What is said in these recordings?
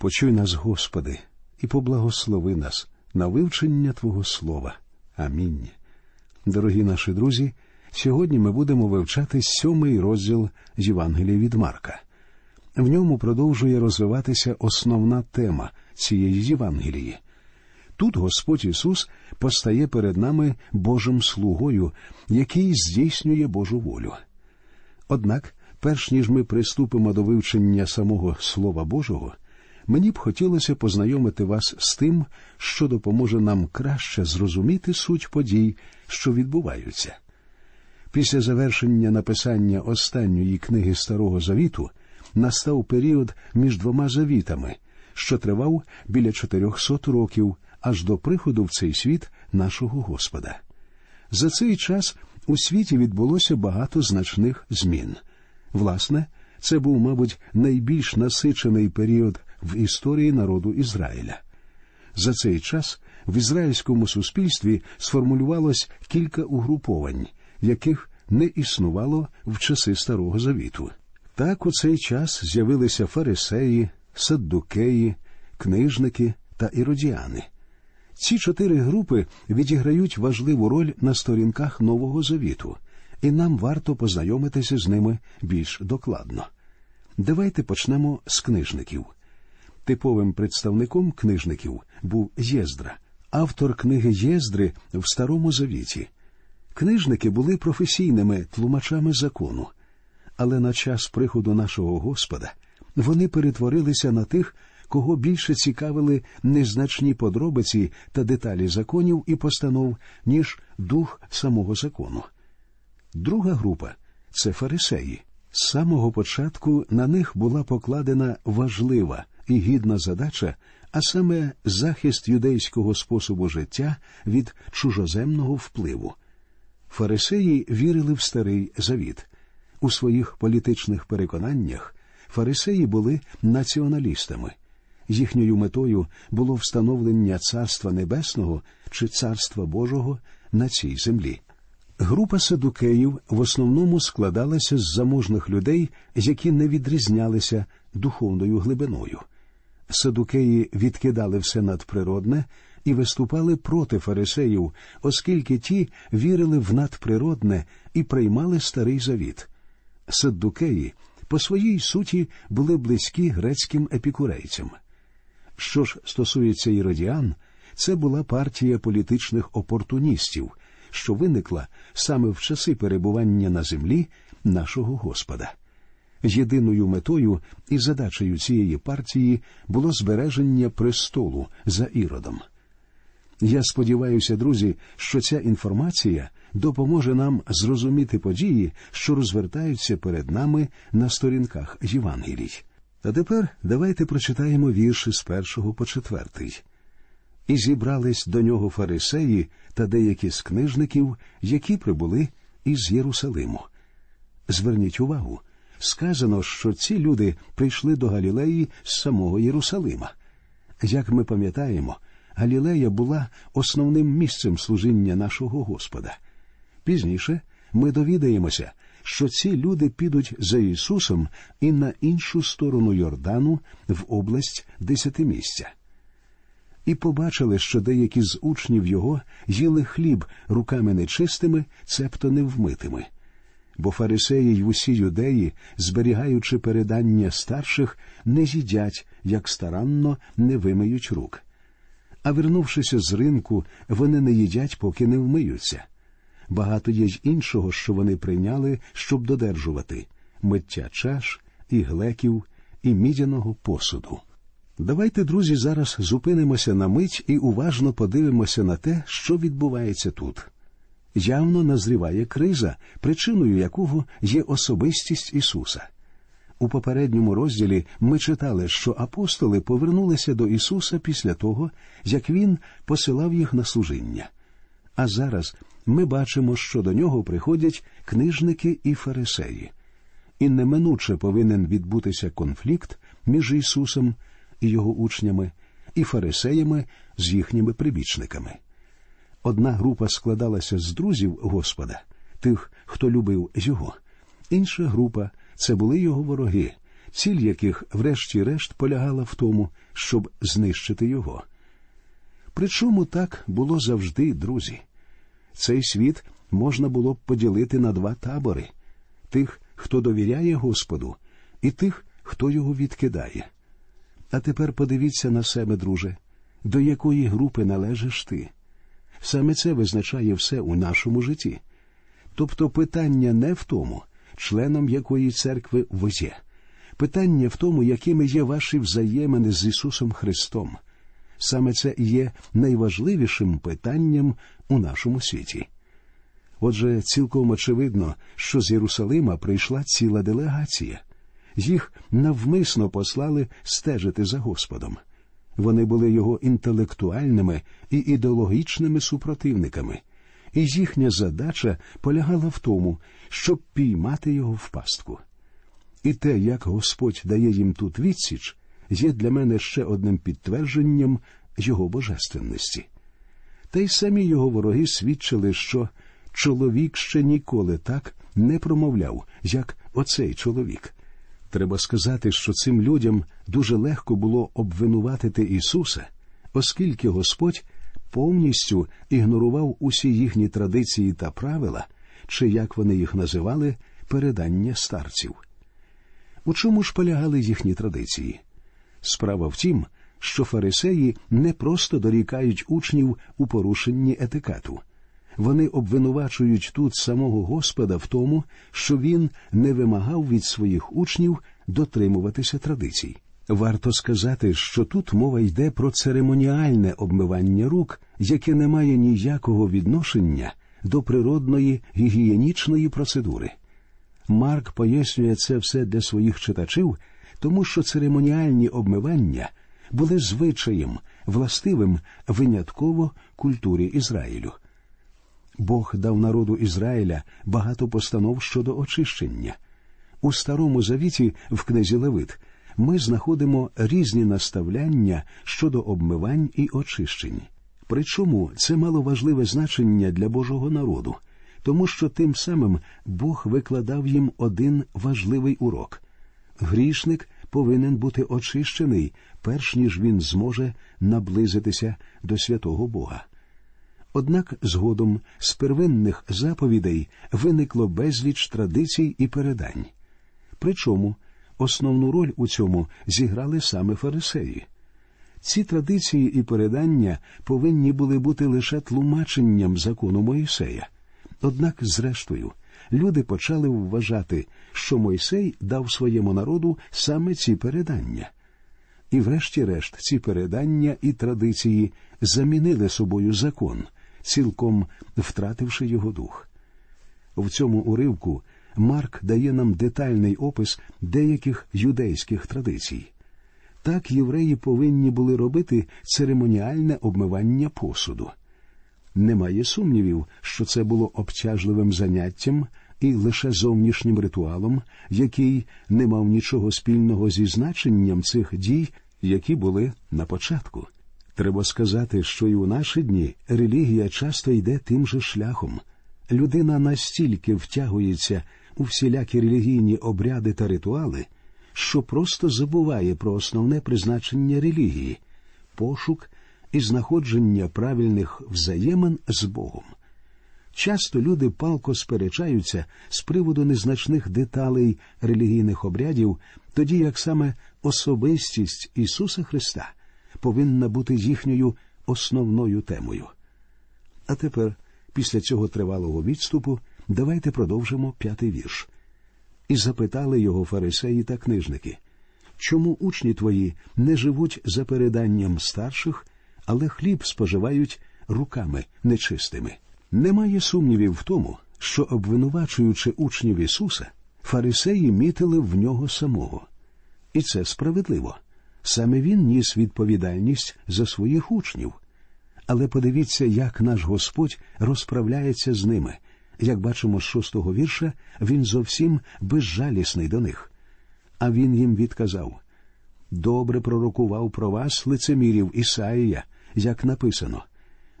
Почуй нас, Господи, і поблагослови нас на вивчення Твого Слова. Амінь. Дорогі наші друзі. Сьогодні ми будемо вивчати сьомий розділ з Євангелія від Марка. В ньому продовжує розвиватися основна тема цієї Євангелії. Тут Господь Ісус постає перед нами Божим слугою, який здійснює Божу волю. Однак, перш ніж ми приступимо до вивчення самого Слова Божого, мені б хотілося познайомити вас з тим, що допоможе нам краще зрозуміти суть подій, що відбуваються. Після завершення написання останньої книги Старого Завіту настав період між двома завітами, що тривав біля 400 років аж до приходу в цей світ нашого Господа. За цей час у світі відбулося багато значних змін. Власне, це був, мабуть, найбільш насичений період в історії народу Ізраїля. За цей час в ізраїльському суспільстві сформулювалось кілька угруповань яких не існувало в часи Старого Завіту. Так у цей час з'явилися фарисеї, саддукеї, книжники та іродіани. Ці чотири групи відіграють важливу роль на сторінках Нового Завіту, і нам варто познайомитися з ними більш докладно. Давайте почнемо з книжників. Типовим представником книжників був Єздра, автор книги Єздри в Старому Завіті. Книжники були професійними тлумачами закону, але на час приходу нашого Господа вони перетворилися на тих, кого більше цікавили незначні подробиці та деталі законів і постанов, ніж дух самого закону. Друга група це фарисеї. З самого початку на них була покладена важлива і гідна задача, а саме захист юдейського способу життя від чужоземного впливу. Фарисеї вірили в старий завіт. У своїх політичних переконаннях фарисеї були націоналістами. Їхньою метою було встановлення Царства Небесного чи Царства Божого на цій землі. Група садукеїв в основному складалася з заможних людей, які не відрізнялися духовною глибиною. Садукеї відкидали все надприродне і виступали проти фарисеїв, оскільки ті вірили в надприродне і приймали старий завіт. Саддукеї по своїй суті були близькі грецьким епікурейцям. Що ж стосується іродіан, це була партія політичних опортуністів, що виникла саме в часи перебування на землі нашого Господа. Єдиною метою і задачею цієї партії було збереження престолу за іродом. Я сподіваюся, друзі, що ця інформація допоможе нам зрозуміти події, що розвертаються перед нами на сторінках Євангелій. А тепер давайте прочитаємо вірші з першого по четвертий. І зібрались до нього фарисеї та деякі з книжників, які прибули із Єрусалиму. Зверніть увагу, сказано, що ці люди прийшли до Галілеї з самого Єрусалима. Як ми пам'ятаємо, Галілея була основним місцем служіння нашого Господа. Пізніше ми довідаємося, що ці люди підуть за Ісусом і на іншу сторону Йордану в область десятимістя. І побачили, що деякі з учнів його їли хліб руками нечистими, цебто невмитими. Бо фарисеї й усі юдеї, зберігаючи передання старших, не їдять, як старанно не вимиють рук а вернувшися з ринку, вони не їдять, поки не вмиються. Багато є й іншого, що вони прийняли, щоб додержувати миття чаш, і глеків, і мідяного посуду. Давайте, друзі, зараз зупинимося на мить і уважно подивимося на те, що відбувається тут. Явно назріває криза, причиною якого є особистість Ісуса. У попередньому розділі ми читали, що апостоли повернулися до Ісуса після того, як Він посилав їх на служіння. А зараз ми бачимо, що до нього приходять книжники і фарисеї. І неминуче повинен відбутися конфлікт між Ісусом і його учнями, і фарисеями з їхніми прибічниками. Одна група складалася з друзів Господа, тих, хто любив його, інша група це були його вороги, ціль яких, врешті-решт, полягала в тому, щоб знищити його. Причому так було завжди, друзі. Цей світ можна було б поділити на два табори тих, хто довіряє Господу, і тих, хто його відкидає. А тепер подивіться на себе, друже, до якої групи належиш ти. Саме це визначає все у нашому житті. Тобто питання не в тому, членом якої церкви ви є. Питання в тому, якими є ваші взаємини з Ісусом Христом. Саме це є найважливішим питанням у нашому світі. Отже, цілком очевидно, що з Єрусалима прийшла ціла делегація. Їх навмисно послали стежити за Господом. Вони були його інтелектуальними і ідеологічними супротивниками, і їхня задача полягала в тому, щоб піймати його в пастку. І те, як Господь дає їм тут відсіч, є для мене ще одним підтвердженням його божественності. Та й самі його вороги свідчили, що чоловік ще ніколи так не промовляв, як оцей чоловік. Треба сказати, що цим людям дуже легко було обвинуватити Ісуса, оскільки Господь повністю ігнорував усі їхні традиції та правила, чи як вони їх називали, передання старців. У чому ж полягали їхні традиції? Справа в тім, що фарисеї не просто дорікають учнів у порушенні етикету. Вони обвинувачують тут самого Господа в тому, що він не вимагав від своїх учнів дотримуватися традицій. Варто сказати, що тут мова йде про церемоніальне обмивання рук, яке не має ніякого відношення до природної гігієнічної процедури. Марк пояснює це все для своїх читачів, тому що церемоніальні обмивання були звичаєм, властивим винятково культурі Ізраїлю. Бог дав народу Ізраїля багато постанов щодо очищення. У Старому Завіті в книзі Левит ми знаходимо різні наставляння щодо обмивань і очищень. Причому це мало важливе значення для Божого народу, тому що тим самим Бог викладав їм один важливий урок грішник повинен бути очищений, перш ніж він зможе наблизитися до святого Бога. Однак згодом з первинних заповідей виникло безліч традицій і передань. Причому основну роль у цьому зіграли саме фарисеї. Ці традиції і передання повинні були бути лише тлумаченням закону Моїсея. Однак, зрештою, люди почали вважати, що Мойсей дав своєму народу саме ці передання. І, врешті-решт, ці передання і традиції замінили собою закон, цілком втративши його дух. В цьому уривку Марк дає нам детальний опис деяких юдейських традицій. Так євреї повинні були робити церемоніальне обмивання посуду. Немає сумнівів, що це було обтяжливим заняттям і лише зовнішнім ритуалом, який не мав нічого спільного зі значенням цих дій, які були на початку. Треба сказати, що і у наші дні релігія часто йде тим же шляхом. Людина настільки втягується у всілякі релігійні обряди та ритуали, що просто забуває про основне призначення релігії пошук і знаходження правильних взаємин з Богом. Часто люди палко сперечаються з приводу незначних деталей релігійних обрядів, тоді як саме особистість Ісуса Христа повинна бути їхньою основною темою. А тепер, після цього тривалого відступу, давайте продовжимо п'ятий вірш. І запитали його фарисеї та книжники, чому учні твої не живуть за переданням старших, але хліб споживають руками нечистими? Немає сумнівів в тому, що, обвинувачуючи учнів Ісуса, фарисеї мітили в нього самого. І це справедливо. Саме він ніс відповідальність за своїх учнів. Але подивіться, як наш Господь розправляється з ними. Як бачимо з шостого вірша, він зовсім безжалісний до них. А він їм відказав добре пророкував про вас лицемірів Ісаїя, як написано.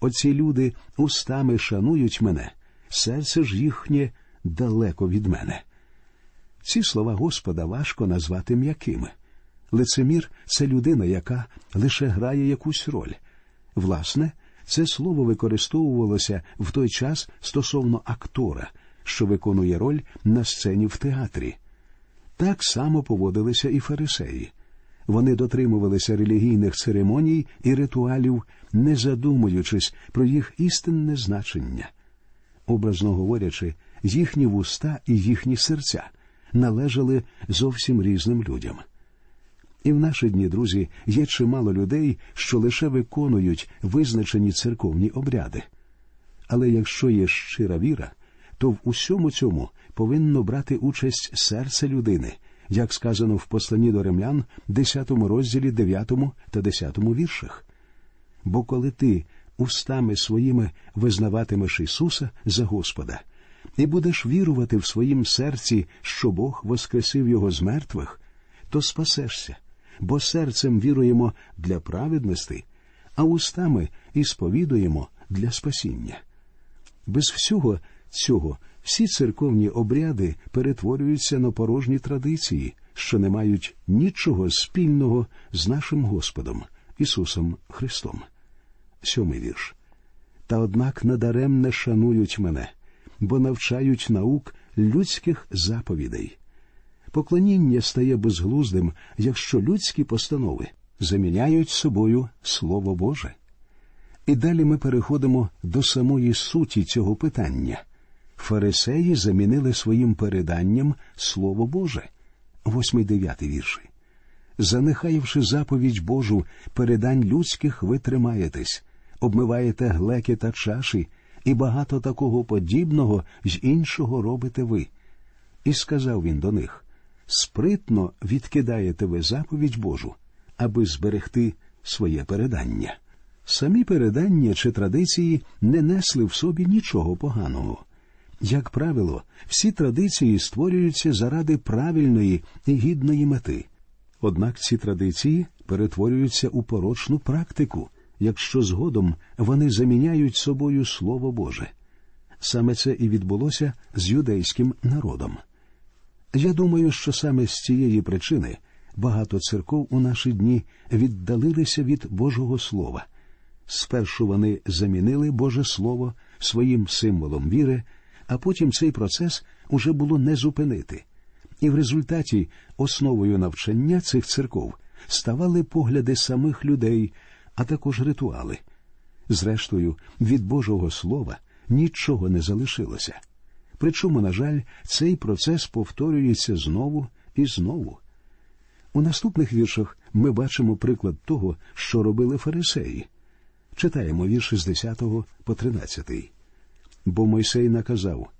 Оці люди устами шанують мене, серце ж їхнє далеко від мене. Ці слова Господа важко назвати м'якими. Лицемір це людина, яка лише грає якусь роль. Власне, це слово використовувалося в той час стосовно актора, що виконує роль на сцені в театрі. Так само поводилися і фарисеї. Вони дотримувалися релігійних церемоній і ритуалів, не задумуючись про їх істинне значення. Образно говорячи, їхні вуста і їхні серця належали зовсім різним людям. І в наші дні, друзі, є чимало людей, що лише виконують визначені церковні обряди. Але якщо є щира віра, то в усьому цьому повинно брати участь серце людини, як сказано в посланні до римлян, 10 розділі 9 та 10 віршах. Бо коли ти устами своїми визнаватимеш Ісуса за Господа, і будеш вірувати в своїм серці, що Бог воскресив Його з мертвих, то спасешся, бо серцем віруємо для праведності, а устами і сповідуємо для спасіння. Без всього цього всі церковні обряди перетворюються на порожні традиції, що не мають нічого спільного з нашим Господом, Ісусом Христом. Сьомий вірш. Та однак надаремне шанують мене, бо навчають наук людських заповідей. Поклоніння стає безглуздим, якщо людські постанови заміняють собою Слово Боже. І далі ми переходимо до самої суті цього питання. Фарисеї замінили своїм переданням Слово Боже, восьмий дев'ятий вірші. Занехаєвши заповідь Божу, передань людських ви тримаєтесь, обмиваєте глеки та чаші, і багато такого подібного з іншого робите ви. І сказав він до них спритно відкидаєте ви заповідь Божу, аби зберегти своє передання. Самі передання чи традиції не несли в собі нічого поганого. Як правило, всі традиції створюються заради правильної і гідної мети. Однак ці традиції перетворюються у порочну практику, якщо згодом вони заміняють собою Слово Боже. Саме це і відбулося з юдейським народом. Я думаю, що саме з цієї причини багато церков у наші дні віддалилися від Божого Слова. Спершу вони замінили Боже Слово своїм символом віри, а потім цей процес уже було не зупинити. І в результаті основою навчання цих церков ставали погляди самих людей, а також ритуали. Зрештою, від Божого Слова нічого не залишилося. Причому, на жаль, цей процес повторюється знову і знову. У наступних віршах ми бачимо приклад того, що робили фарисеї. Читаємо вірші з 10 по 13. Бо Мойсей наказав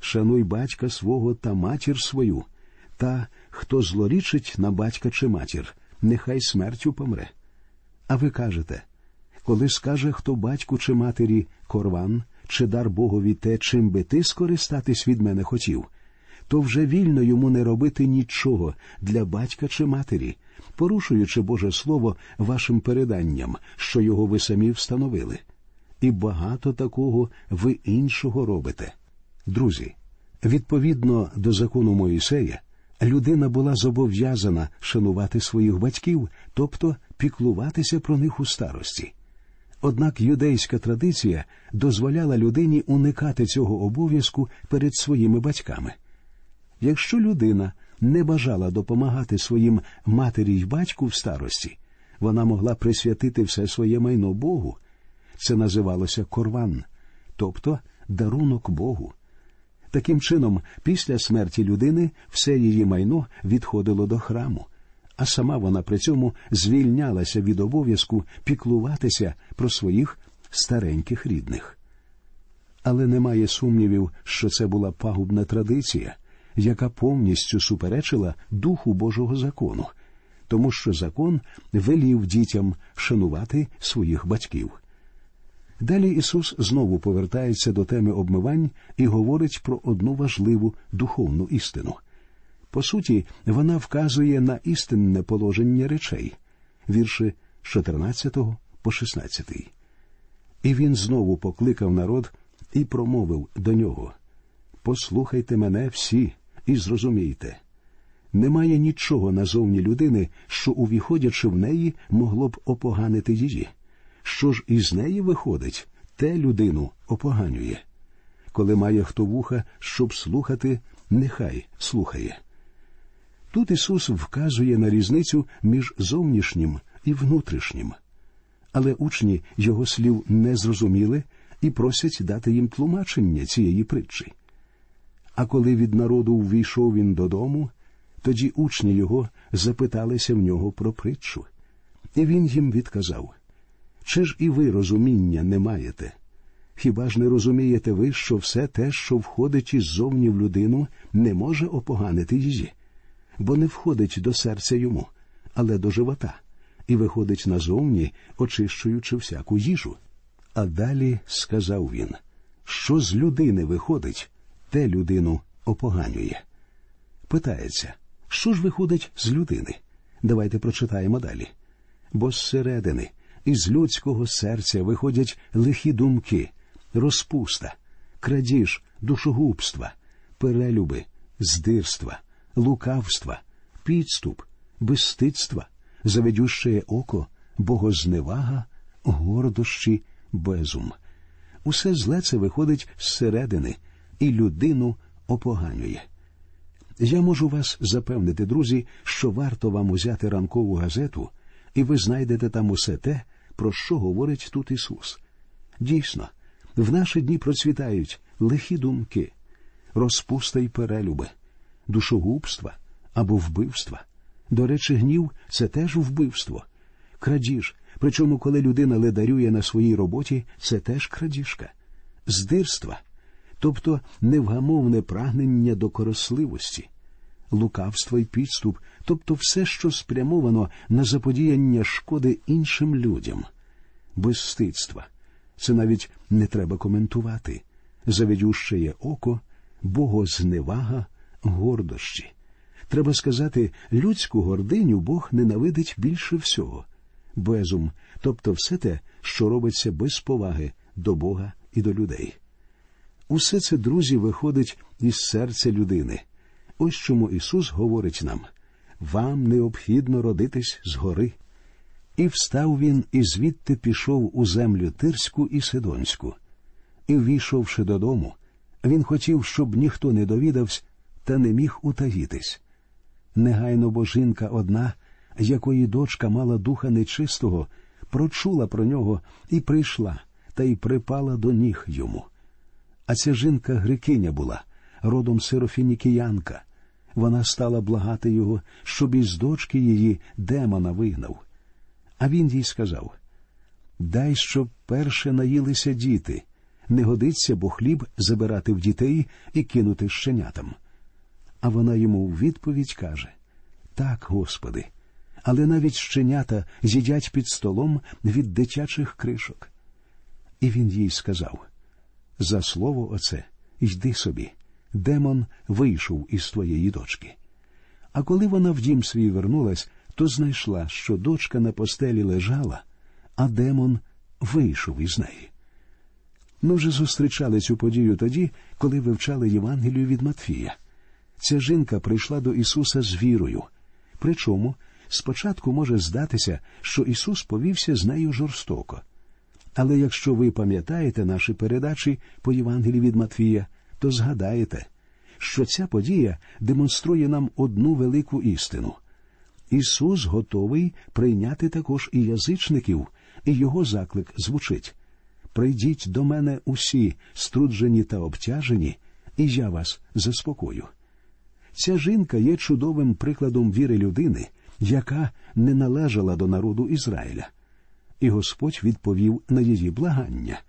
Шануй батька свого та матір свою, та хто злорічить на батька чи матір, нехай смертю помре. А ви кажете коли скаже хто батьку чи матері корван, чи дар Богові те, чим би ти скористатись від мене хотів, то вже вільно йому не робити нічого для батька чи матері, порушуючи Боже Слово вашим переданням, що його ви самі встановили. І багато такого ви іншого робите. Друзі, відповідно до закону Моїсея, людина була зобов'язана шанувати своїх батьків, тобто піклуватися про них у старості. Однак юдейська традиція дозволяла людині уникати цього обов'язку перед своїми батьками. Якщо людина не бажала допомагати своїм матері й батьку в старості, вона могла присвятити все своє майно Богу. Це називалося корван, тобто дарунок Богу. Таким чином, після смерті людини все її майно відходило до храму а сама вона при цьому звільнялася від обов'язку піклуватися про своїх стареньких рідних. Але немає сумнівів, що це була пагубна традиція, яка повністю суперечила духу Божого закону, тому що закон велів дітям шанувати своїх батьків. Далі Ісус знову повертається до теми обмивань і говорить про одну важливу духовну істину. По суті, вона вказує на істинне положення речей, вірші з 14 по 16. І він знову покликав народ і промовив до нього Послухайте мене всі і зрозумійте, Немає нічого назовні людини, що, увіходячи в неї, могло б опоганити її. Що ж із неї виходить, те людину опоганює. Коли має хто вуха, щоб слухати, нехай слухає. Тут Ісус вказує на різницю між зовнішнім і внутрішнім. Але учні його слів не зрозуміли і просять дати їм тлумачення цієї притчі. А коли від народу увійшов він додому, тоді учні його запиталися в нього про притчу. І він їм відказав Чи ж і ви розуміння не маєте? Хіба ж не розумієте ви, що все те, що входить іззовні в людину, не може опоганити її? Бо не входить до серця йому, але до живота, і виходить назовні, очищуючи всяку їжу. А далі сказав він, що з людини виходить, те людину опоганює. Питається, що ж виходить з людини? Давайте прочитаємо далі. Бо зсередини, із людського серця виходять лихі думки, розпуста, крадіж, душогубства, перелюби, здирства, лукавства, підступ, безстидства, заведюще око, богозневага, гордощі, безум. Усе зле це виходить зсередини і людину опоганює. Я можу вас запевнити, друзі, що варто вам узяти ранкову газету, і ви знайдете там усе те, про що говорить тут Ісус. Дійсно, в наші дні процвітають лихі думки, розпуста й перелюби, душогубства або вбивства. До речі, гнів це теж вбивство, крадіж. Причому, коли людина ледарює на своїй роботі, це теж крадіжка, здирства, тобто невгамовне прагнення до коросливості, лукавство і підступ, тобто все, що спрямовано на заподіяння шкоди іншим людям, безстидства. Це навіть не треба коментувати. Заведющеє око, богозневага, гордощі. Треба сказати, людську гординю Бог ненавидить більше всього, безум, тобто все те, що робиться без поваги до Бога і до людей. Усе це, друзі, виходить із серця людини. Ось чому Ісус говорить нам вам необхідно родитись згори. І встав він, і звідти пішов у землю Тирську і Сидонську. І, ввійшовши додому, він хотів, щоб ніхто не довідався, та не міг утаїтись. Негайно бо жінка одна, якої дочка мала духа нечистого, прочула про нього і прийшла, та й припала до ніг йому. А ця жінка грекиня була, родом сирофінікіянка. Вона стала благати його, щоб із дочки її демона вигнав. А він їй сказав Дай, щоб перше наїлися діти. Не годиться, бо хліб забирати в дітей і кинути щенятам. А вона йому в відповідь каже Так, Господи, але навіть щенята з'їдять під столом від дитячих кришок. І він їй сказав За слово оце, йди собі. Демон вийшов із твоєї дочки. А коли вона в дім свій вернулась, то знайшла, що дочка на постелі лежала, а демон вийшов із неї. Ми вже зустрічали цю подію тоді, коли вивчали Євангелію від Матфія. Ця жінка прийшла до Ісуса з вірою. Причому спочатку може здатися, що Ісус повівся з нею жорстоко. Але якщо ви пам'ятаєте наші передачі по Євангелії від Матфія, то згадаєте, що ця подія демонструє нам одну велику істину. Ісус готовий прийняти також і язичників, і його заклик звучить Прийдіть до мене усі, струджені та обтяжені, і я вас заспокою. Ця жінка є чудовим прикладом віри людини, яка не належала до народу Ізраїля. І Господь відповів на її благання.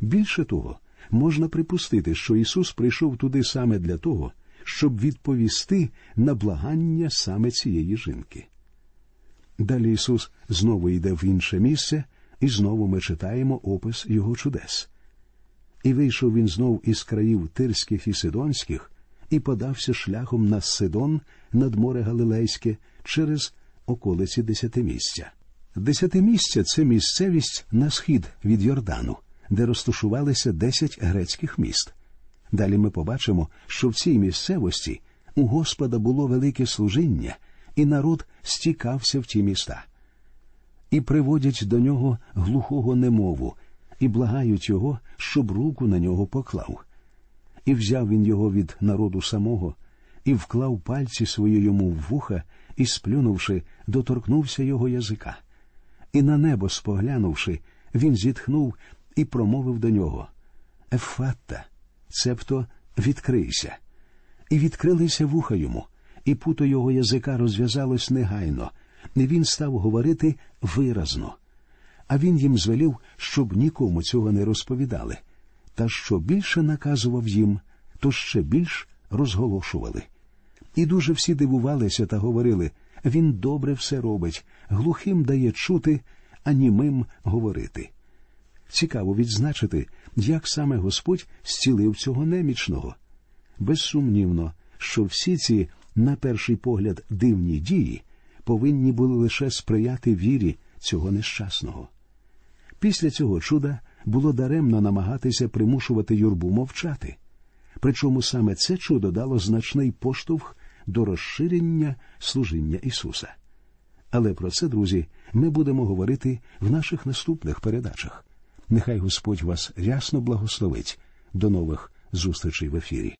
Більше того, можна припустити, що Ісус прийшов туди саме для того, щоб відповісти на благання саме цієї жінки. Далі Ісус знову йде в інше місце, і знову ми читаємо опис Його чудес. І вийшов він знов із країв Тирських і Сидонських, і подався шляхом на Сидон над море Галилейське через околиці Десятимістя. Десятимістя це місцевість на схід від Йордану, де розташувалися десять грецьких міст. Далі ми побачимо, що в цій місцевості у Господа було велике служіння, і народ стікався в ті міста. І приводять до нього глухого немову, і благають його, щоб руку на нього поклав. І взяв він його від народу самого, і вклав пальці свої йому в вуха, і, сплюнувши, доторкнувся його язика. І на небо споглянувши, він зітхнув і промовив до нього Ефатта, цебто відкрийся. І відкрилися вуха йому, і путо його язика розв'язалось негайно, і він став говорити виразно. А він їм звелів, щоб нікому цього не розповідали, та що більше наказував їм, то ще більш розголошували. І дуже всі дивувалися та говорили він добре все робить, глухим дає чути, а німим говорити. Цікаво відзначити, як саме Господь зцілив цього немічного. Безсумнівно, що всі ці, на перший погляд, дивні дії повинні були лише сприяти вірі цього нещасного. Після цього чуда було даремно намагатися примушувати юрбу мовчати. Причому саме це чудо дало значний поштовх до розширення служіння Ісуса. Але про це, друзі, ми будемо говорити в наших наступних передачах. Нехай Господь вас рясно благословить. До нових зустрічей в ефірі.